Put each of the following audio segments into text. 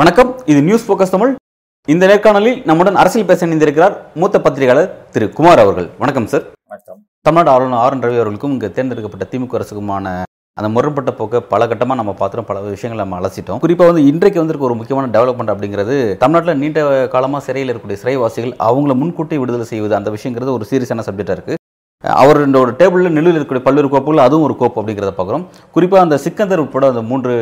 வணக்கம். இது news focus Tamil இந்த நேர்காணலில் நம்முடன் அரசியல் பேச இணைந்திருக்கிறார் மூத்த பத்திரிகையாளர் திரு குமார் அவர்கள். வணக்கம் சார் வணக்கம். தமிழ்நாடு ஆளுநர் ஆர் என் ரவி அவர்களுக்கும் இங்கே தேர்ந்தெடுக்கப்பட்ட திமுக அரசுக்குமான அந்த முரண்பட்ட போக்கை பல கட்டமாக நம்ம பார்த்துட்டோம் பல விஷயங்களை நம்ம அலசிட்டோம். குறிப்பாக வந்து இன்றைக்கு வந்திருக்க ஒரு முக்கியமான டெவலப்மெண்ட் அப்படிங்கிறது தமிழ்நாட்டில் நீண்ட காலமாக சிறையில் இருக்கக்கூடிய சிறைவாசிகள் அவங்கள முன்கூட்டி விடுதலை செய்வது அந்த விஷயங்கிறது ஒரு சீரியஸான சப்ஜெக்டாக இருக்குது அவர் இந்த ஒரு டேபிளில் நிலையில் இருக்கக்கூடிய பல்வேறு கோப்புகள் அதுவும் ஒரு கோப்பு அப்படிங்கிறத பார்க்குறோம். குறிப்பாக அந்த சிக்கந்தர் உட்பட அந்த மூன்று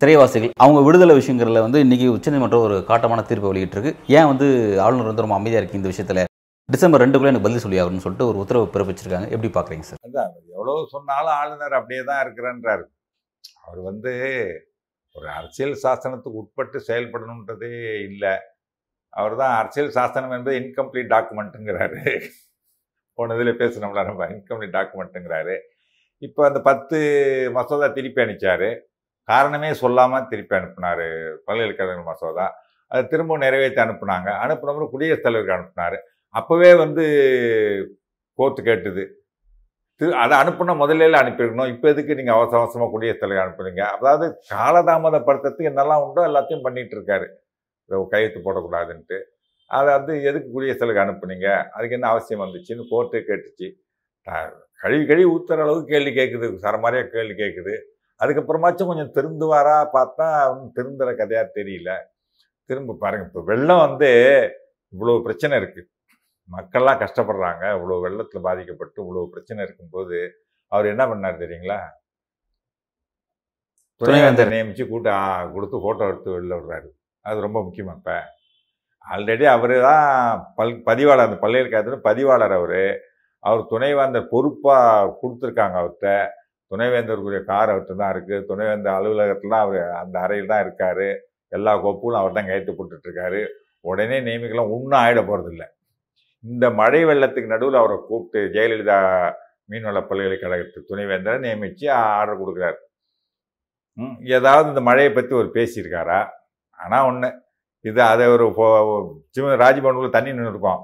சிறைவாசிகள் அவங்க விடுதலை விஷயங்கிறதுல வந்து இன்னைக்கு உச்சநீதிமன்றம் ஒரு காட்டமான தீர்ப்பை வெளியிட்டிருக்கு. ஏன் வந்து ஆளுநர் வந்து ரொம்ப அமைதியாக இருக்குது இந்த விஷயத்தில்? டிசம்பர் ரெண்டுக்குள்ளே எனக்கு பதில் சொல்லி ஆகணும்னு சொல்லிட்டு ஒரு உத்தரவு பிறப்பிச்சிருக்காங்க. எப்படி பார்க்குறீங்க சார்? அதான் எவ்வளோ சொன்னாலும் ஆளுநர் அப்படியே தான் இருக்கிறன்றார். அவர் வந்து ஒரு அரசியல் சாசனத்துக்கு உட்பட்டு செயல்படணுன்றதே இல்லை. அவர் தான் அரசியல் சாசனம் என்பது இன்கம்ப்ளீட் டாக்குமெண்ட்டுங்கிறாரு போன இதில் பேசணும்ல நம்ம இன்கம்ப்ளீட் டாக்குமெண்ட்டுங்கிறாரு இப்போ அந்த பத்து மசோதா திருப்பி அனுப்பிச்சார். காரணமே சொல்லாமல் திருப்பி அனுப்புனார் பல்கலைக்கழக மசோதா. அதை திரும்ப நிறைவேற்றி அனுப்புனாங்க. அனுப்புனப்பறம் குடியரசுத் தலைவருக்கு அனுப்புனார். அப்போவே வந்து கோர்த்து கேட்டுது. திரு அதை அனுப்புன முதல்ல அனுப்பியிருக்கணும். இப்போ எதுக்கு நீங்கள் அவசர அவசரமாக குடியரசுத் தலைவர் அனுப்புறீங்க? அதாவது காலதாமதப்படுத்துறதுக்கு என்னெல்லாம் உண்டோ எல்லாத்தையும் பண்ணிகிட்டு இருக்காரு இதை கையெழுத்து போடக்கூடாதுன்ட்டு. அதை வந்து எதுக்கு குடியரசுத் தலைவர் அனுப்புனீங்க? அதுக்கு என்ன அவசியம் வந்துச்சுன்னு கோர்ட்டு கேட்டுச்சு. கழுவி கழுவி ஊத்துற அளவுக்கு கேள்வி கேட்குது. சரமாரியாக கேள்வி கேட்குது. அதுக்கப்புறமாச்சும் கொஞ்சம் திருந்துவாரா பார்த்தா திருந்துற கதையாக தெரியல. திரும்ப பாருங்கள் இப்போ வெள்ளம் வந்து இவ்வளோ பிரச்சனை இருக்குது மக்கள்லாம் கஷ்டப்படுறாங்க. இவ்வளோ வெள்ளத்தில் பாதிக்கப்பட்டு இவ்வளோ பிரச்சனை இருக்கும்போது அவர் என்ன பண்ணார் தெரியுங்களா? துணைவேந்தர். நியமித்து கூட்ட கொடுத்து ஃபோட்டோ எடுத்து வெளில விடுறாரு. அது ரொம்ப முக்கியம் இப்போ. ஆல்ரெடி அவர் தான் பல் பதிவாளர் அந்த பல்கலைக்கழகத்தில் பதிவாளர் அவர். அவர் துணைவேந்தர் பொறுப்பாக கொடுத்துருக்காங்க அவர்கிட்ட. துணைவேந்தருக்குரிய கார் அவர்கிட்ட தான் இருக்குது துணைவேந்தர் அலுவலகத்தில் அவர் அந்த அறையில் தான் இருக்கார். எல்லா கோப்புகளும் அவர் தான் கையெழுத்து போட்டுட்ருக்காரு உடனே நியமிக்கலாம். ஒன்றும் ஆகிட போகிறதில்ல இந்த மழை வெள்ளத்துக்கு நடுவில் அவரை கூப்பிட்டு ஜெயலலிதா மீன்வள பல்கலைக்கழகத்து துணைவேந்தரை நியமித்து ஆர்டர் கொடுக்குறாரு. ம், ஏதாவது இந்த மழையை பற்றி ஒரு பேசியிருக்காரா? ஆனால் ஒன்று இது அதை ஒரு சிவன் ராஜ்பவனுக்குள்ள தண்ணி நின்று இருக்கும்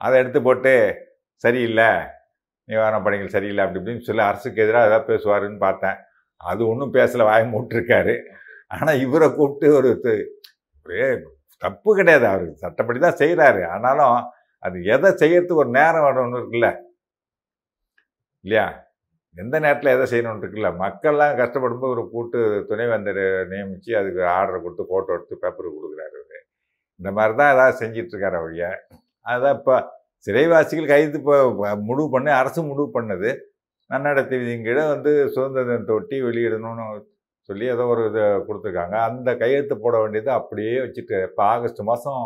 அதை எடுத்து போட்டு சரியில்லை நிவாரண பணிகள் சரியில்லை அப்படி இப்படின்னு சொல்லி அரசுக்கு எதிராக ஏதாவது பேசுவாருன்னு பார்த்தேன். அது ஒன்றும் பேசல வாய மூட்டிருக்காரு. ஆனால் இவரை கூப்பிட்டு ஒரு ஒரே தப்பு கிடையாது அவர். சட்டப்படி தான் செய்கிறாரு ஆனாலும் அது எதை செய்யறதுக்கு ஒரு நேரம் ஒன்று இருக்குல்ல? இல்லையா? எந்த நேரத்தில் எதை செய்யணும்னு இருக்குல்ல? மக்கள்லாம் கஷ்டப்படும்போது ஒரு கூட்டு துணைவேந்தர் நியமித்து அதுக்கு ஆர்டர் கொடுத்து ஃபோட்டோ எடுத்து பேப்பர் கொடுக்குறாரு அவர் இந்த மாதிரி தான் ஏதாவது செஞ்சிட்ருக்காரு அவழிய அதான் இப்போ சிறைவாசிகள் கைது இப்போ முடிவு பண்ணி அரசு முடிவு பண்ணது. நன்னடத்தை விதிங்கிட வந்து சுதந்திர தினத்தை ஒட்டி வெளியிடணும்னு சொல்லி ஏதோ ஒரு இதை கொடுத்துருக்காங்க. அந்த கையெழுத்து போட வேண்டியது அப்படியே வச்சுட்டு இப்போ ஆகஸ்ட் மாதம்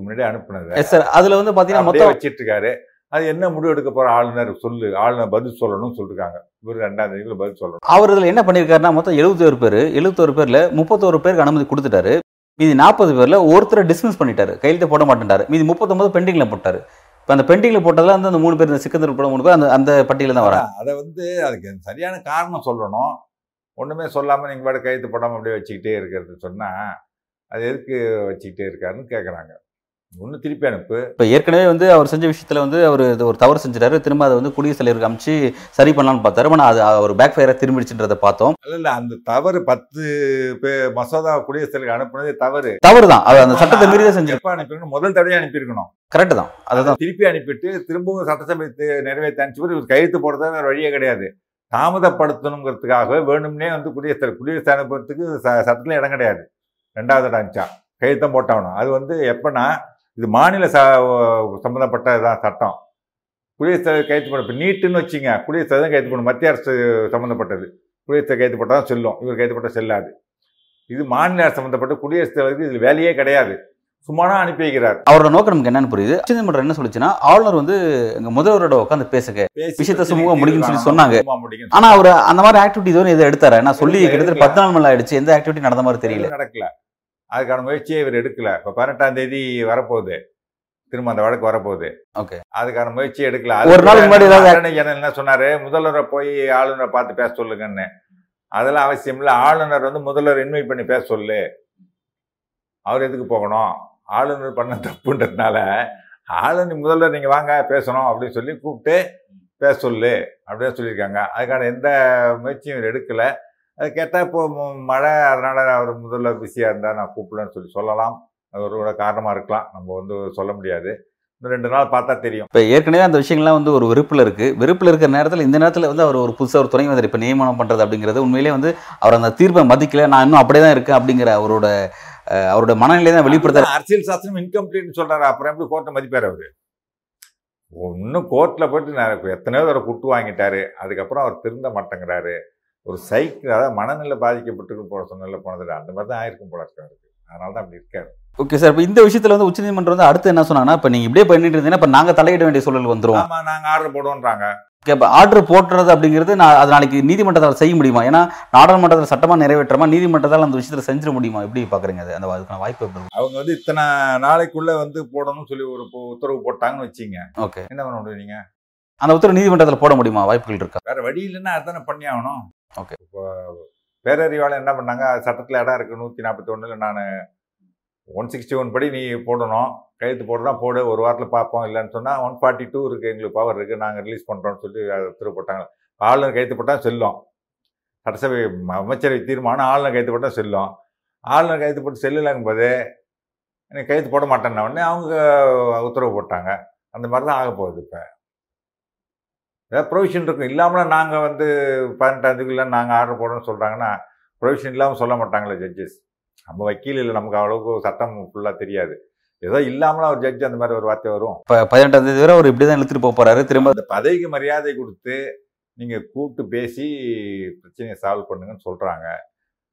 முன்னாடி அனுப்புனது சார் அதில் வந்து பார்த்தீங்கன்னா அப்படியே மொத்தம் வச்சிட்டு இருக்காரு அது என்ன முடிவு எடுக்க போற ஆளுநர் சொல்லு. ஆளுநர் பதில் சொல்லணும்னு சொல்லிருக்காங்க. இவர் ரெண்டாம் தேதிக்குள்ள பதில் சொல்லணும். அவர் இதில் என்ன பண்ணியிருக்காருன்னா மொத்தம் எழுபத்தோரு பேர் எழுபத்தோரு பேரில் முப்பத்தோரு பேருக்கு அனுமதி கொடுத்துட்டாரு. மீதி நாற்பது பேரில் ஒருத்தரை டிஸ்மிஸ் பண்ணிட்டாரு. கையெழுத்து போட மாட்டேன்டாரு. மீதி முப்பத்தொன்பது பெண்டிங்கில் போட்டாரு. இப்போ அந்த பெண்டிங்கில் போட்டதில் வந்து அந்த மூணு பேர் இந்த சிக்கந்தர் உட்பட மூணு பேர் அந்த அந்த பட்டியலில் தான் வராங்க. அதை வந்து அதுக்கு சரியான காரணம் சொல்லணும். ஒண்ணுமே சொல்லாம நீங்க பாட்டு கையெழுத்து போடாம அப்படியே வச்சுக்கிட்டே இருக்கிறது சொன்னா அது எதுக்கு வச்சுக்கிட்டே இருக்காருன்னு கேக்குறாங்க. ஒண்ணு திருப்பி அனுப்பு. இப்போ ஏற்கனவே வந்து அவர் செஞ்ச விஷயத்தில் வந்து அவர் இது ஒரு தவறு செஞ்சிட்டாரு. திரும்ப அதை வந்து குடியரசுத் தலைவருக்கு அமைச்சு சரி பண்ணலாம்னு பார்த்தாரு. ஆனால் அது அவர் பேக் ஃபயராக திரும்பிடுச்சுன்றதை பார்த்தோம். இல்ல இல்ல அந்த தவறு பத்து மசோதா குடியரசுத் தலைவர் அனுப்புனதே தவறு. தவறு தான். அவர் அந்த சட்டத்தை மீறி தான் செஞ்சு எப்ப அனுப்பியிருக்கணும் முதல் தடவை அனுப்பியிருக்கணும். கரெக்ட் தான். அதுதான். திருப்பி அனுப்பிட்டு திரும்பவும் சட்டசபை நிறைவேற்றி அனுப்பிச்சு இவர் கையெழுத்து போடுறது வழியே கிடையாது. தாமதப்படுத்தணுங்கிறதுக்காக வேணும்னே வந்து குடியரசுத் தலைவர் குடியரசு அனுப்புறதுக்கு ச- சட்டத்துல இடம் கிடையாது. ரெண்டாவது இடம் அனுப்பிச்சா. கையெழுத்தம் போட்டாகணும். அது வந்து எப்பன்னா இது மாநில ச சம்மந்தப்பட்ட இதான் சட்டம். குடியரசுத் தலைவர் கையெழுத்து போட இப்போ நீட்டுன்னு வச்சுங்க குடியரசுத் தலைவர் கையெழுத்து போடணும் மத்திய அரசு சம்மந்தப்பட்டது தலைவர் கையெழுத்து போட்டால் தான் செல்லும் இவர் கையெழுத்து போட்டால் செல்லாது. இது மாநில அரசு சம்மந்தப்பட்ட குடியரசுத் தலைவருக்கு இது வேலையே கிடையாது. சும்மானா அனுப்பி வைக்கிறார். அவரோட நோக்கம் நமக்கு என்னன்னு புரியுது. உச்சநீதிமன்றம் என்ன சொல்லுச்சுன்னா ஆளுநர் வந்து எங்க முதல்வரோட உட்காந்து பேசுங்க. பேசி விஷயத்தை சுமூகமா முடிக்கும்னு சொல்லி சொன்னாங்க. ஆனா அவர் அந்த மாதிரி ஆக்டிவிட்டி இதுவரை இதை எடுத்தாரு? நான் சொல்லி கிட்டத்தட்ட. பத்து நாள் மேல ஆயிடுச்சு. எந்த ஆக்டிவிட்டி நடந்த மாதிரி தெரியல. எதுவும் நடக்கல. அதுக்கான முயற்சியை இவர் எடுக்கல. இப்போ பதினெட்டாம் தேதி வரப்போகுது. திரும்ப அந்த வழக்கு வரப்போகுது. ஓகே. அதுக்கான முயற்சி எடுக்கல. ஒரு முன்னாடி ஜெனரல் என்ன சொன்னாரு? முதல்வரை போய் ஆளுநரை பார்த்து பேச சொல்லுங்கன்னு. அதெல்லாம் அவசியம் இல்லை. ஆளுநர் வந்து முதல்வர் இன்வைட் பண்ணி பேச சொல்லு. அவர் எதுக்கு போகணும்? ஆளுநர் பண்ண தப்புன்றதுனால ஆளுநர் முதல்ல நீங்கள் வாங்க பேசணும் அப்படின்னு சொல்லி கூப்பிட்டு பேச சொல்லு அப்படின்னு சொல்லியிருக்காங்க. அதுக்கான எந்த முயற்சியும் இவர் எடுக்கலை. அது கேட்டால் இப்போ மழை அதனால் அவர் முதல்ல பிஸியாக இருந்தால் நான் கூப்பிடலன்னு சொல்லி சொல்லலாம். அது ஒரு காரணமாக இருக்கலாம். நம்ம வந்து சொல்ல முடியாது. ரெண்டு நாள் பார்த்தா தெரியும். இப்போ ஏற்கனவே அந்த விஷயங்கள்லாம் வந்து ஒரு வெறுப்பில் இருக்குது வெறுப்பில் இருக்கிற நேரத்தில் இந்த நேரத்தில் வந்து அவர் ஒரு புதுசாக ஒரு துணை வந்தார் இப்போ நியமனம் பண்ணுறது அப்படிங்கிறது உண்மையிலேயே வந்து அவர் அந்த தீர்ப்பை மதிக்கல. நான் இன்னும் அப்படியே தான் இருக்கேன் அப்படிங்கிற அவரோட அவரோட மனநிலையை தான் வெளிப்படுத்த அரசியல் சாஸ்திரம் இன்கம்ப்ளீட்னு சொல்றாரு. அப்புறம் எப்படி கோர்ட்டை மதிப்பார் அவரு? இன்னும் கோர்ட்டில் போயிட்டு நான் எத்தனையோ தடவை குட்டு வாங்கிட்டாரு. அதுக்கப்புறம் அவர் திருந்த மாட்டேங்கிறாரு. ஒரு சைக்கிள் அதாவது மனநிலை பாதிக்கப்பட்டு போட சொன்னல போனது அந்த மாதிரி தான் ஆயிருக்கும் போல இருக்காரு அதனால தான் அப்படி இருக்காரு. ஓகே சார் இப்போ இந்த விஷயத்தில் வந்து உச்சநீதிமன்றம் வந்து அடுத்து என்ன சொன்னாங்கன்னா இப்போ நீங்கள் இப்படியே பண்ணிட்டு இருந்தீங்கன்னா இப்போ நாங்கள் தலையிட வேண்டிய சூழல் வந்துரும். ஆமா நாங்க ஆர்டர் போடுவோன்றாங்க. ஓகே இப்போ ஆர்டர் போட்டுறது அப்படிங்கிறது நான் அது நாளைக்கு நீதிமன்றத்தால் செய்ய முடியுமா? ஏன்னா நாடாளுமன்றத்தில் சட்டமாக நிறைவேற்றமா நீதிமன்றத்தால் அந்த விஷயத்தில் செஞ்சிட முடியுமா? எப்படி பார்க்குறீங்க அது? அந்த அதுக்கான வாய்ப்பு எப்படி? அவங்க வந்து இத்தனை நாளைக்குள்ள வந்து போடணும்னு சொல்லி ஒரு உத்தரவு போட்டாங்கன்னு வச்சிங்க. ஓகே என்ன பண்ண முடியும் அந்த உத்தரவு நீதிமன்றத்தில் போட முடியுமா? வாய்ப்புகள் இருக்கா? வேற வழி இல்லைன்னா அதுதானே பண்ணி ஆகணும். ஓகே. இப்போ பேரறிவாளர் என்ன பண்ணாங்க? சட்டத்தில் இடம் இருக்குது நூற்றி நாற்பத்தி ஒன்றில் நான் ஒன் சிக்ஸ்டி ஒன் படி நீ போடணும். கையெழுத்து போடுறா போடு. ஒரு வாரத்தில் பார்ப்போம். இல்லைன்னு சொன்னால் ஒன் ஃபார்ட்டி டூ இருக்குது எங்களுக்கு பவர் இருக்குது நாங்கள் ரிலீஸ் பண்ணுறோம்னு சொல்லி அதை உத்தரவு போட்டாங்க. ஆளுநர் கையெழுத்து போட்டால் செல்லும். சட்டசபை அமைச்சரவை தீர்மானம் ஆளுநர் கையெழுத்து போட்டால் செல்லும். ஆளுநர் கையெழுத்து போட்டு செல்லலைங்கும் போது எனக்கு கையெழுத்து போட மாட்டேன்ன உடனே அவங்க உத்தரவு போட்டாங்க. அந்த மாதிரி தான் ஆக போகுது இப்போ. ஏதாவது ப்ரொவிஷன் இருக்கும். இல்லாமல் நாங்கள் வந்து பதினெட்டாம் தேதிக்குள்ள நாங்கள் ஆர்டர் போடணும்னு சொல்கிறாங்கன்னா ப்ரொவிஷன் இல்லாமல் சொல்ல மாட்டாங்களே ஜட்ஜஸ் நம்ம வக்கீல் இல்லை நமக்கு அவ்வளோக்கு சட்டம் ஃபுல்லாக தெரியாது. ஏதோ இல்லாமலாம் ஒரு ஜட்ஜ் அந்த மாதிரி ஒரு வார்த்தை வரும். இப்போ பதினெட்டாம் தேதி வரை அவர் இப்படி தான் இழுத்துட்டு போக போறாரு. திரும்ப அந்த பதவிக்கு மரியாதை கொடுத்து நீங்கள் கூப்பிட்டு பேசி பிரச்சனையை சால்வ் பண்ணுங்கன்னு சொல்கிறாங்க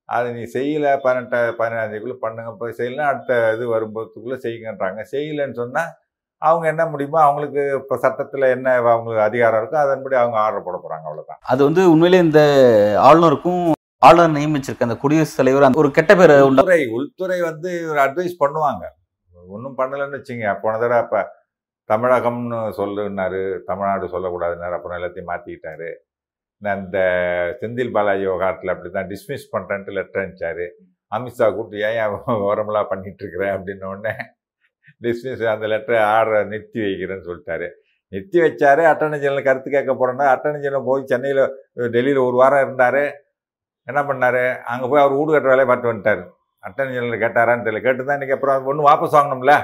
அது நீ செய்யலை பதினெட்டா பதினேழாம் தேதிக்குள்ளே பண்ணுங்க இப்போ செய்யலாம் அடுத்த இது வரும்போதுக்குள்ளே செய்யுங்கன்றாங்க. செய்யலைன்னு சொன்னால் அவங்க என்ன முடியுமோ அவங்களுக்கு இப்போ சட்டத்தில் என்ன அவங்களுக்கு அதிகாரம் இருக்கோ அதன்படி அவங்க ஆர்டர் போட போகிறாங்க அவ்வளோதான் அது வந்து உண்மையிலே இந்த ஆளுநருக்கும் ஆளுநர் நியமிச்சிருக்க அந்த குடியரசுத் தலைவர் அந்த ஒரு கெட்ட பேரை உள்துறை உள்துறை வந்து ஒரு அட்வைஸ் பண்ணுவாங்க. ஒன்றும் பண்ணலைன்னு வச்சுங்க போன தடவை அப்போ தமிழகம்னு சொல்லுன்னாரு. தமிழ்நாடு சொல்லக்கூடாதுன்னாரு. அப்புறம் எல்லாத்தையும் மாற்றிக்கிட்டாரு இந்த செந்தில் பாலாஜி விவகாரத்தில் அப்படி தான் டிஸ்மிஸ் பண்ணுறேன்ட்டு லெட்டர் அனுப்பிச்சாரு. அமித்ஷா கூப்பிட்டு ஏன் ஓரமெல்லாம் பண்ணிட்டு இருக்கிற? அப்படின்ன உடனே டிஸ்மிஸ் அந்த லெட்டரை ஆர்டரை நிறுத்தி வைக்கிறேன்னு சொல்லிட்டாரு. நிறுத்தி வச்சார் அட்டர்னி ஜெனரல் கருத்து கேட்க போகிறோன்னா அட்டர்னி ஜெனரல் போய் சென்னையில் டெல்லியில் ஒரு வாரம் இருந்தார். என்ன பண்ணார்? அங்கே போய் அவர் வீடு கட்டுற வேலையை பார்த்து வந்துட்டார். அட்டர்னி ஜெனரல் கேட்டாரான்னு தெரியல. கேட்டு தான் இன்றைக்கி அப்புறம் ஒன்று வாபஸ் வாங்கணும்ல?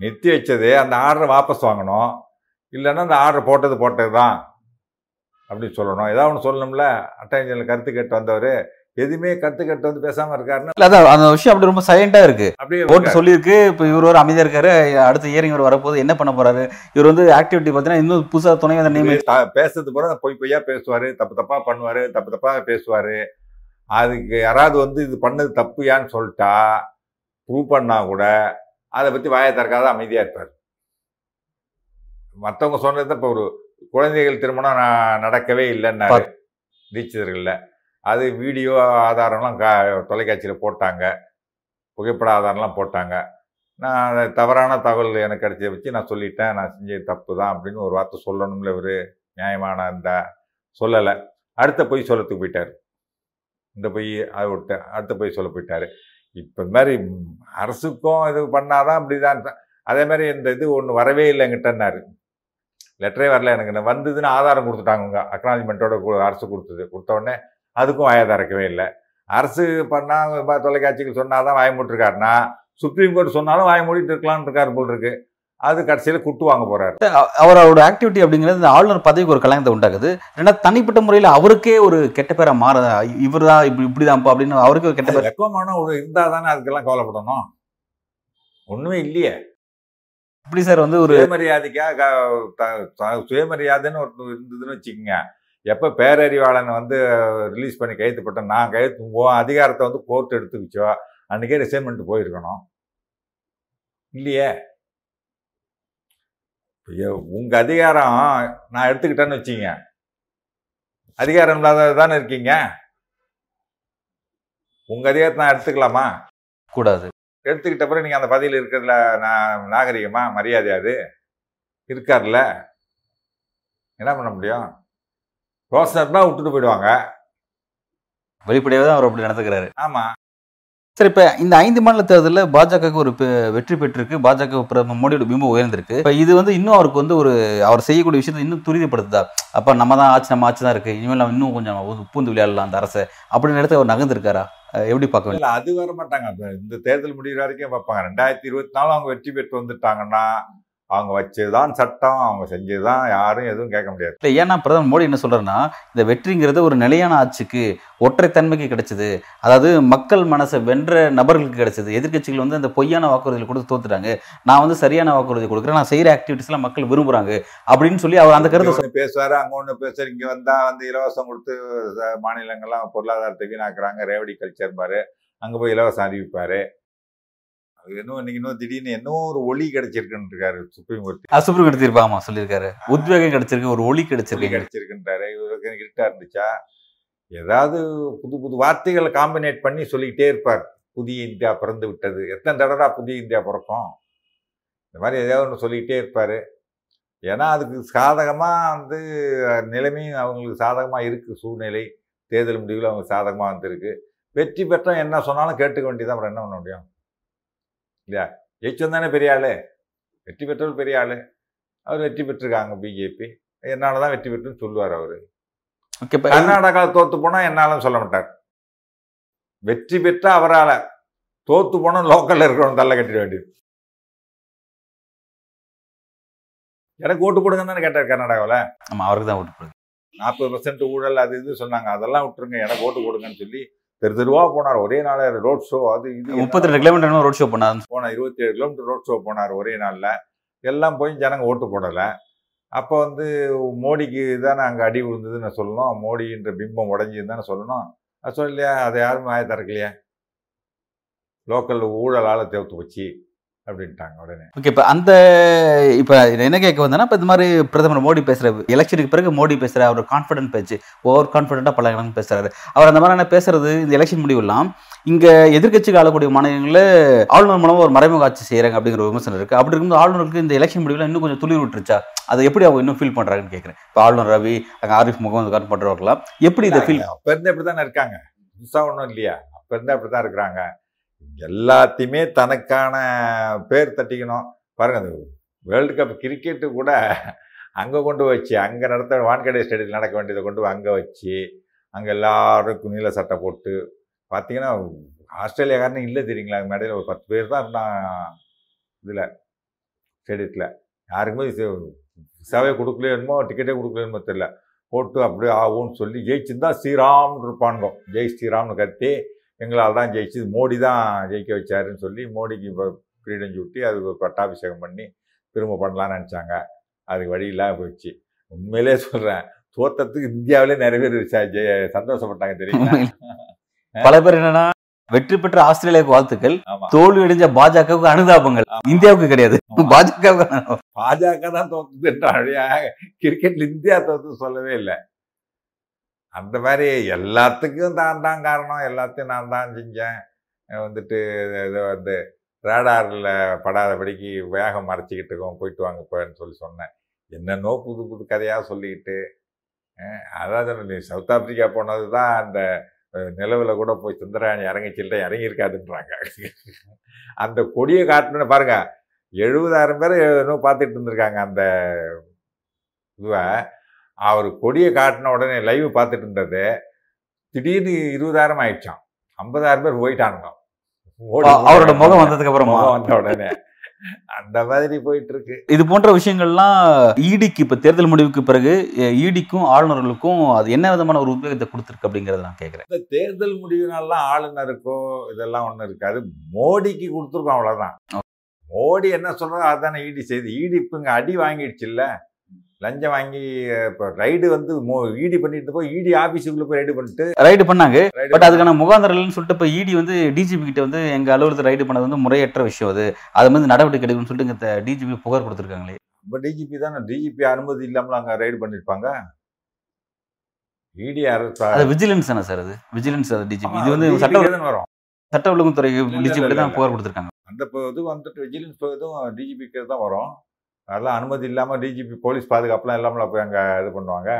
நிறுத்தி வச்சது அந்த ஆர்டரை வாபஸ் வாங்கணும். இல்லைன்னா அந்த ஆர்டர் போட்டது போட்டது தான் அப்படின்னு சொல்லணும். ஏதாவது ஒன்று சொல்லணும்ல? அட்டர்னி ஜெனரல் கருத்து கேட்டு வந்தவர் எதுவுமே கருத்து கேட்டு வந்து பேசாமல் இருக்காருன்னு இல்ல அதான் அந்த விஷயம் அப்படி ரொம்ப சைலண்டா இருக்கு. அப்படியே கோர்ட் சொல்லியிருக்கு இப்போ இவர் ஒரு அமைதியா இருக்காரு அடுத்த இயரிங் இவர் வரப்போது என்ன பண்ண போறாரு? இவர் வந்து ஆக்டிவிட்டி பார்த்தீங்கன்னா இன்னும் புதுசா துணை வந்து நியமி பேசுறது பூரா பொய் பொய்யா பேசுவாரு தப்பு தப்பா பண்ணுவாரு தப்பு தப்பா பேசுவாரு. அதுக்கு யாராவது வந்து இது பண்ணது தப்புயான்னு சொல்லிட்டா ப்ரூவ் பண்ணா கூட அதை பத்தி வாயை திறக்காத அமைதியா இருப்பார். மற்றவங்க சொன்னது இப்போ ஒரு குழந்தைகள் திருமணம் நடக்கவே இல்லைன்னாரு. தீட்சிதர்கள்ல அது வீடியோ ஆதாரம்லாம் கா தொலைக்காட்சியில் போட்டாங்க. புகைப்பட ஆதாரம்லாம் போட்டாங்க. நான் அதை தவறான தகவல் எனக்கு கிடைச்ச வச்சு நான் சொல்லிட்டேன். நான் செஞ்சது தப்பு தான் அப்படின்னு ஒரு வார்த்தை சொல்லணும்ல இவர். நியாயமான அந்த சொல்லலை. அடுத்த பொய் சொல்லத்துக்கு போயிட்டார். இந்த பொய் அதை விட்டு அடுத்த பொய் சொல்ல போயிட்டார். இப்போ இந்த மாதிரி அரசுக்கும் இது பண்ணாதான் அப்படிதான் அதே மாதிரி இந்த இது ஒன்று வரவே இல்லை என்கிட்டன்னாரு லெட்டரே வரல எனக்கு. வந்ததுன்னு ஆதாரம் கொடுத்துட்டாங்க உங்க அக்னாலஜ்மெண்ட்டோட அரசு கொடுத்தது. கொடுத்த உடனே அதுக்கும் வாயை திறக்கவே இல்லை. அரசு பண்ணால் தொலைக்காட்சிகள் சொன்னாதான் வாய மூட்டிருக்காருன்னா சுப்ரீம் கோர்ட் சொன்னாலும் வாய மூடிட்டு இருக்கலாம்னு இருக்காரு போல் இருக்கு. அது கடைசியில் குட்டு வாங்க போறாரு. அவர் அவரோட ஆக்டிவிட்டி அப்படிங்கிறது இந்த ஆளுநர் பதவிக்கு ஒரு கலங்கத்தை உண்டாக்குது ரெண்டா தனிப்பட்ட முறையில் அவருக்கே ஒரு கெட்ட பேரா மாற இவர் தான் இப்படி இப்படிதான்ப்பா அப்படின்னு அவருக்கு ஒரு கெட்ட பேர் வெக்கமான ஒரு இருந்தா தானே அதுக்கெல்லாம் கவலைப்படணும். ஒண்ணுமே இல்லையே. இப்படி சார் வந்து ஒரு சுயமரியாதைக்காக சுயமரியாதைன்னு ஒரு இருந்ததுன்னு வச்சுக்கோங்க. எப்போ பேரறிவாளனை வந்து ரிலீஸ் பண்ணி கையெழுத்து போட்டேன் நான் கையெழுத்து அதிகாரத்தை வந்து கோர்ட் எடுத்துக்கிச்சோ அன்றைக்கே ரிசைன்மெண்ட் போயிருக்கணும். இல்லையே? ஐயோ, உங்க அதிகாரம் நான் எடுத்துக்கிட்டேன்னு வச்சுங்க. அதிகாரம் இல்லாத தானே இருக்கீங்க? உங்க அதிகாரத்தை நான் எடுத்துக்கலாமா? கூடாது. எடுத்துக்கிட்ட பிறகு நீங்கள் அந்த பதவியில் இருக்கிறதுல நான் நாகரிகமா மரியாதை அது? இருக்கார்ல என்ன பண்ண முடியும்? ரோசனர் தான் விட்டுட்டு போயிடுவாங்க. வெளிப்படையாக தான் அவர் அப்படி நடந்துக்கிறாரு. ஆமாம் சரி இப்ப இந்த ஐந்து மாநில தேர்தலில் பாஜகவுக்கு ஒரு வெற்றி பெற்றிருக்கு. பாஜக பிரதமர் மோடியோட பிம்பம் உயர்ந்திருக்கு. இப்ப இது வந்து இன்னும் அவருக்கு வந்து ஒரு அவர் செய்யக்கூடிய விஷயத்தை இன்னும் துரிதப்படுத்துதா? அப்ப நம்ம தான் ஆட்சி நம்ம ஆட்சி தான் இருக்கு. இனிமேல் நம்ம இன்னும் கொஞ்சம் பூந்து விளையாடலாம் அந்த அரசை. அப்படின்னு இடத்துல அவர் நகர்ந்திருக்காரா? எப்படி பார்க்க இல்ல அது வர மாட்டாங்க இந்த தேர்தல் முடிகிற வரைக்கும் பார்ப்பாங்க. ரெண்டாயிரத்தி இருபத்தி நாலு அவங்க வெற்றி பெற்று வந்துட்டாங்கன்னா அவங்க வச்சதுதான் சட்டம் அவங்க செஞ்சதுதான் யாரும் எதுவும் கேட்க முடியாது. இல்லை ஏன்னா பிரதமர் மோடி என்ன சொல்றாருன்னா இந்த வெற்றிங்கிறது ஒரு நிலையான ஆட்சிக்கு ஒற்றைத்தன்மைக்கு கிடைச்சது. அதாவது மக்கள் மனசை வென்ற நபர்களுக்கு கிடைச்சது. எதிர்க்கட்சிகள் வந்து அந்த பொய்யான வாக்குறுதிகள் கொடுத்து தோத்துட்டாங்க. நான் வந்து சரியான வாக்குறுதி கொடுக்குறேன். நான் செய்யற ஆக்டிவிட்டிஸ்லாம் மக்கள் விரும்புறாங்க. அப்படின்னு சொல்லி அவர் அந்த கருத்தை பேசுவாரு அங்க ஒண்ணு பேசுவாரு. இங்க வந்தா வந்து இலவசம் கொடுத்து மாநிலங்கள்லாம் பொருளாதாரத்தை வீணாக்குறாங்க. ரேவடி கல்ச்சர் பாரு அங்க போய் இலவசம் அறிவிப்பாரு. இன்னும் இன்னைக்கு இன்னும் திடீர்னு இன்னும் ஒரு ஒளி கிடைச்சிருக்குன்னு இருக்காரு சுப்ரீம் கோர்ட் சுப்ரீம் எடுத்திருப்பா ஆமா சொல்லியிருக்காரு. உத்வேகம் கிடைச்சிருக்கு ஒரு ஒளி கிடைச்சிருக்கு கிடைச்சிருக்குன்றாரு. இவருக்கு இருட்டா இருந்துச்சா? ஏதாவது புது புது வார்த்தைகளை காம்பினேட் பண்ணி சொல்லிக்கிட்டே இருப்பார். புதிய இந்தியா பிறந்து விட்டது. எத்தனை தடவை புதிய இந்தியா பிறக்கும்? இந்த மாதிரி ஏதாவது ஒன்று சொல்லிக்கிட்டே இருப்பார். ஏன்னா அதுக்கு சாதகமாக வந்து நிலைமையும் அவங்களுக்கு சாதகமாக இருக்குது சூழ்நிலை தேர்தல் முடிவில் அவங்க சாதகமாக வந்திருக்கு. வெற்றி பெற்றோம் என்ன சொன்னாலும் கேட்டுக்க வேண்டியதான் அப்புறம் என்ன பண்ண முடியும்? இல்லையா? ஜெயிச்சோம் தானே பெரிய ஆளு? வெற்றி பெற்றவர் பெரிய ஆளு. அவர் வெற்றி பெற்றிருக்காங்க பிஜேபி என்னால தான் வெற்றி பெற்றுன்னு சொல்லுவார் அவர். கர்நாடகாவில் தோத்து போனா என்னாலும் சொல்ல மாட்டார். வெற்றி பெற்ற அவரால. தோத்து போனா லோக்கல்ல இருக்கிறவன் தள்ள கட்டிட வேண்டியது. எனக்கு ஓட்டு போடுங்கன்னு தானே கேட்டார் கர்நாடகாவில்? ஆமா அவருக்கு தான் ஓட்டு போடுது நாற்பது பர்சன்ட் ஊழல் அது இது சொன்னாங்க. அதெல்லாம் விட்டுருங்க. எனக்கு ஓட்டு போடுங்கன்னு சொல்லி தெரு தெருவா போனார். ஒரே நாள் ரோட் ஷோ அது இது முப்பத்தி ரெண்டு கிலோமீட்டர் ரோட் ஷோ பண்ணாரு. போனார் இருபத்தி ஏழு கிலோமீட்டர் ரோட் ஷோ போனார் ஒரே நாளில். எல்லாம் போய் ஜனங்க ஓட்டு போடலை. அப்போ வந்து மோடிக்கு தானே அங்கே அடி விழுந்ததுன்னு சொல்லணும். மோடின்ற பிம்பம் உடஞ்சின்னு தானே சொல்லணும். அது சொல்லலையா அதை யாரும் வாய திறக்கலையா? லோக்கல் ஊழலால் தேர்த்து வச்சு அப்படின்ட்டாங்க உடனே. ஓகே இப்போ அந்த இப்போ என்ன கேட்க வந்தேன்னா இப்போ இந்த மாதிரி பிரதமர் மோடி பேசுகிற எலெக்ஷனுக்கு பிறகு மோடி பேசுகிற அவர் கான்ஃபிடென்ட் பேச்சு ஓவர் கான்ஃபிடென்ட்டாக பல இடங்கள் பேசுறாரு. அவர் அந்த மாதிரியான பேசுறது இந்த எலெக்ஷன் முடிவெல்லாம் இங்கே எதிர்க்கட்சிக்கு ஆளக்கூடிய மாநிலங்களில் ஆளுநர் மூலமாக ஒரு மறைமுக ஆட்சி செய்கிறாங்க அப்படிங்கிற விமர்சனம் இருக்குது அப்படி இருக்கும்போது ஆளுநருக்கு இந்த எலெக்ஷன் முடிவில் இன்னும் கொஞ்சம் துளிர் விட்டுருச்சா? அதை எப்படி அவங்க இன்னும் ஃபீல் பண்ணுறாங்கன்னு கேட்குறேன். இப்போ ஆளுநர் ரவி அங்கே ஆரிஃப் முகமது கான் பண்ணுறவர்களாம் எப்படி இதை ஃபீல் அப்போ இருந்தே அப்படி தானே இருக்காங்க. புதுசாக ஒன்றும் இல்லையா? அப்போ இருந்தே அப்படி தான் இருக்கிறாங்க. எல்லாத்தையுமே தனக்கான பேர் தட்டிக்கணும். பாருங்கள் அது வேர்ல்டு கப் கிரிக்கெட்டு கூட அங்கே கொண்டு வச்சு அங்கே நடத்த வான்கடை ஸ்டேடியத்தில் நடக்க வேண்டியதை கொண்டு அங்கே வச்சு அங்கே எல்லாருக்கும் நீல சட்டை போட்டு பார்த்தீங்கன்னா ஆஸ்திரேலியாக்காரனே இல்லை தெரியுங்களா? அங்க மேடையில் ஒரு பத்து பேர் தான் இருந்தான் இதில் ஸ்டேடியத்தில். யாருக்குமே விசாவே கொடுக்கலையோ டிக்கெட்டே கொடுக்கலையோ தெரியல. போட்டு அப்படியே ஆகும்னு சொல்லி ஜெயிச்சிருந்தா ஸ்ரீராம்னு இருப்பானுங்க. ஜெய் ஸ்ரீராம்னு கத்தி எங்களால் தான் ஜெயிச்சு மோடி தான் ஜெயிக்க வச்சாருன்னு சொல்லி மோடிக்கு இப்போ கிரீடம் சூட்டி அதுக்கு பட்டாபிஷேகம் பண்ணி திரும்ப பண்ணலாம்னு நினச்சாங்க. அதுக்கு வழி இல்லாம போயிடுச்சு. உண்மையிலே சொல்கிறேன் தோத்தத்துக்கு இந்தியாவிலே நிறைய பேர் சந்தோஷப்பட்டாங்க தெரியுமா? பல பேர் என்னன்னா வெற்றி பெற்ற ஆஸ்திரேலியாவுக்கு வாழ்த்துக்கள் தோல்வி அடைஞ்ச பாஜகவுக்கு அனுதாபங்கள். இந்தியாவுக்கு கிடையாது. பாஜகவுக்கு அனுதாபம். பாஜக தான் தோத்துதுன்றாடியா கிரிக்கெட்ல இந்தியா தோத்து சொல்லவே இல்லை. அந்த மாதிரி எல்லாத்துக்கும் தான் தான் காரணம். எல்லாத்தையும் நான் தான் செஞ்சேன். வந்துட்டு இது வந்து ரேடாரில் படாதபடிக்கு வேகம் மறைச்சிக்கிட்டு இருக்கோம் போயிட்டு வாங்க போன்னு சொல்லி சொன்னேன். என்னென்னோ புது புது கதையாக சொல்லிக்கிட்டு அதாவது அதான் சொன்னேன், நீ சவுத் ஆப்பிரிக்கா போனது தான் அந்த நிலவில் கூட போய் சுந்தராணி இறங்கிச்சில்ல இறங்கியிருக்காதுன்றாங்க. அந்த கொடியை காட்டணுன்னு பாருங்கள் எழுபதாயிரம் பேர் என்னோ பார்த்துட்டு இருந்திருக்காங்க அந்த இதுவை. அவர் கொடியை காட்டின உடனே லைவ் பார்த்துட்டு இருந்தது திடீர்னு இருபதாயிரம் ஆயிடுச்சான் ஐம்பதாயிரம் பேர் போயிட்டானுங்க. அவரோட முகம் வந்ததுக்கு அப்புறமா முகம் வந்த உடனே. அந்த மாதிரி போயிட்டு இருக்கு இது போன்ற விஷயங்கள்லாம் ஈடிக்கு இப்ப தேர்தல் முடிவுக்கு பிறகு ஈடிக்கும் ஆளுநர்களுக்கும் அது என்ன விதமான ஒரு உத்வேகத்தை கொடுத்துருக்கு அப்படிங்கறத நான் கேட்கறேன் இந்த தேர்தல் முடிவுனாலாம் ஆளுநருக்கோ இதெல்லாம் ஒன்றும் இருக்காது. மோடிக்கு கொடுத்துருக்கோம் அவ்வளோதான் மோடி என்ன சொல்றோ அதானே ஈடி செய்து. ஈடி இப்போ இங்கே அடி வாங்கிடுச்சு இல்ல. லஞ்சம் வாங்கி இப்போ ரைடு வந்து மோ ஈடி பண்ணிட்டு போய் ஈடி ஆஃபீஸுக்குள்ள போய் ரைடு பண்ணிட்டு ரைடு பண்ணாங்க. பட் அதுக்கான முகாந்தரல்னு சொல்லிட்டு இப்ப ஈடி வந்து டிஜிபி கிட்ட வந்து எங்க அலுவலகத்தை ரைடு பண்ணது வந்து முறையற்ற விஷயம் அது. அது வந்து நடவடிக்கை எடுக்கணும்னு சொல்லிட்டு இங்க டிஜிபி புகார் கொடுத்துருக்காங்களே. இப்போ டிஜிபி தானே? டிஜிபி அனுமதி இல்லாமல் அங்கே ரைடு பண்ணியிருப்பாங்க இடி அது விஜிலன்ஸ் தானே சார் அது? விஜிலன்ஸ் அது டிஜிபி இது வந்து DGP சட்ட தானே வரும். சட்ட ஒழுங்குத்துறை டிஜிபி தான். புகார் கொடுத்துருக்காங்க. அந்த இது வந்துட்டு விஜிலன்ஸ் இதுவும் டிஜிபிக்கு தான் வரும். அதெல்லாம் அனுமதி இல்லாமல் டிஜிபி போலீஸ் பாதுகாப்புலாம் இல்லாமல் போய் அங்கே இது பண்ணுவாங்க?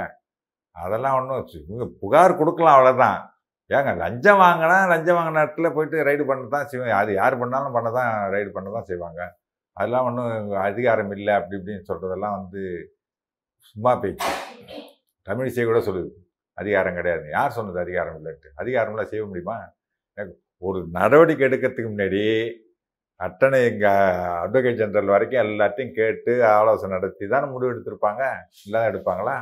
அதெல்லாம் ஒன்றும் இவங்க புகார் கொடுக்கலாம் அவ்வளோதான் ஏங்க லஞ்சம் வாங்கினா லஞ்சம் வாங்கின இடத்துல போயிட்டு ரைடு பண்ண தான் செய்வாங்க. அது யார் பண்ணாலும் பண்ண தான் ரைடு பண்ண தான் செய்வாங்க. அதெல்லாம் ஒன்றும் அதிகாரம் இல்லை அப்படி இப்படின்னு சொல்கிறதெல்லாம் வந்து சும்மா பேச்சு. தமிழிசை கூட சொல்லுது. அதிகாரம் கிடையாது. யார் சொன்னது அதிகாரம் இல்லைன்ட்டு? அதிகாரம்லாம் செய்ய முடியுமா? ஒரு நடவடிக்கை எடுக்கிறதுக்கு முன்னாடி அட்டனை எங்கள் அட்வொகேட் ஜெனரல் வரைக்கும் எல்லாத்தையும் கேட்டு ஆலோசனை நடத்தி தானே முடிவு எடுத்திருப்பாங்க? இல்லாத எடுப்பாங்களா?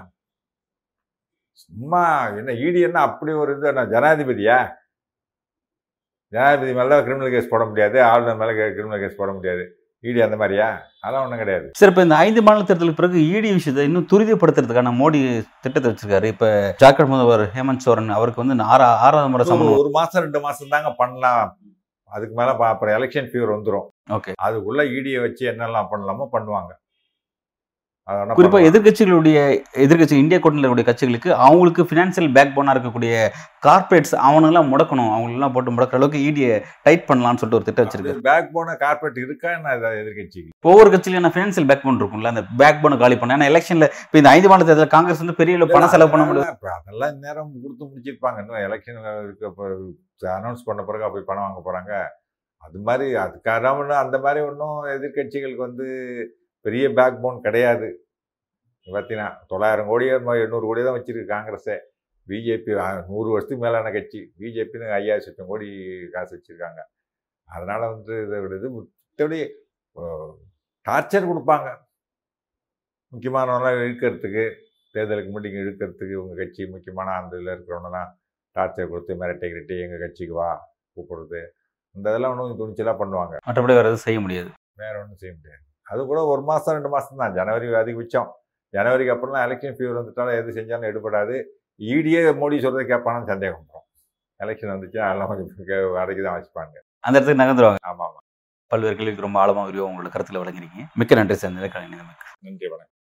சும்மா என்ன இடி என்ன அப்படி ஒரு இது என்ன ஜனாதிபதியா? ஜனாதிபதி மேலே கிரிமினல் கேஸ் போட முடியாது ஆளுநர் மேலே கிரிமினல் கேஸ் போட முடியாது. இடி அந்த மாதிரியா? அதெல்லாம் ஒன்றும் கிடையாது. சார் இப்போ இந்த ஐந்து மாநில தேர்தலுக்கு பிறகு இடி விஷயத்தை இன்னும் துரிதப்படுத்துறதுக்கான மோடி திட்டத்தை வச்சிருக்காரு. இப்போ ஜார்க்கண்ட் முதல்வர் ஹேமந்த் சோரன் அவருக்கு வந்து ஆறா ஆறாவது முறை ஒரு மாசம் ரெண்டு மாசம் தாங்க பண்ணலாம். அதுக்கு மேல அப்புறம் எலெக்ஷன் ஃபீவர் வந்துடும் ஓகே அதுக்குள்ள இடியை வச்சு என்னெல்லாம் பண்ணலாமோ பண்ணுவாங்க. அது வேணா குறிப்பா பண்ணலாம். எதிர்க்கட்சிகளுடைய எதிர்க்கட்சி இந்தியா கூட்டணியில் இருக்கக்கூடிய கட்சிகளுக்கு அவங்களுக்கு ஃபினான்சியல் பேக் போனா இருக்கக்கூடிய கார்பரேட்ஸ் அவனுங்களாம் முடக்கணும். அவங்களெல்லாம் போட்டு முடக்கிற அளவுக்கு இடியை டைட் பண்ணலாம்னு சொல்லிட்டு ஒரு திட்டம் வச்சிருக்காரு. பேக் போன கார்பரேட் இருக்கா? என்ன இது எதிர்கட்சிக்கு ஒவ்வொரு கட்சியிலும் ஃபினான்சியல் பேக் போன் இருக்கும்ல அந்த பேக் போனை காலி பண்ண ஏன்னா எலெக்ஷன்ல இப்போ இந்த ஐந்து மாநில தேர்தலில் காங்கிரஸ் வந்து பெரிய பணம் செலவு பண்ண முடியும் அதெல்லாம் நேரம் கொடுத்து முடிச்சிருப்பாங்க. இன்னும் எலெக்ஷன் அனௌன்ஸ் பண்ண பிறகு போய் பணம் வாங்க போறாங்க. அது மாதிரி அதுக்காக அந்த மாதிரி ஒன்றும் எதிர்கட்சிகளுக்கு வந்து பெரிய பேக் போன் கிடையாது பார்த்தீங்கன்னா தொள்ளாயிரம் கோடியோ எண்ணூறு கோடி தான் வச்சிருக்கு காங்கிரஸே. பிஜேபி நூறு வருஷத்துக்கு மேலான கட்சி. பிஜேபின்னு ஐயாயிரம் லட்சம் கோடி காசு வச்சிருக்காங்க. அதனால வந்து இதை விட இது மற்றபடி டார்ச்சர் கொடுப்பாங்க. முக்கியமானவங்களாம் இழுக்கிறதுக்கு தேர்தலுக்கு மீட்டிங் இழுக்கிறதுக்கு இவங்க கட்சி முக்கியமான அந்த இதில் இருக்கிறவங்கலாம் டார்ச்சர் கொடுத்து மிரட்டை கிரட்டி எங்கள் கட்சிக்கு வா கூப்பிடுறது. இந்த இதெல்லாம் ஒன்றும் துணிச்சலாக பண்ணுவாங்க. மற்றபடி வேற எதுவும் செய்ய முடியாது. வேற ஒன்றும் செய்ய முடியாது. அது கூட ஒரு மாதம் ரெண்டு மாதம் தான் ஜனவரி அதிகபட்சம் ஜனவரிக்கு அப்புறம்லாம் எலெக்ஷன் ஃபீவர் வந்துட்டாலும் எது செஞ்சாலும் எடுபடாது. ஈடியே மோடி சொல்கிறத கேட்பானு சந்தேகம் வரும். எலெக்ஷன் வந்துச்சுன்னா அதெல்லாம் கொஞ்சம் அடைக்கி தான் வச்சுப்பாங்க. அந்த இடத்துக்கு நகர்ந்துருவாங்க. ஆமாம். ஆமாம் பல்வேறு கேள்விக்கு ரொம்ப ஆழமாக உங்களோட கருத்தில் வழங்கிருக்கீங்க மிக்க நன்றி சார். நிலைக்கான நன்றி வணக்கம்.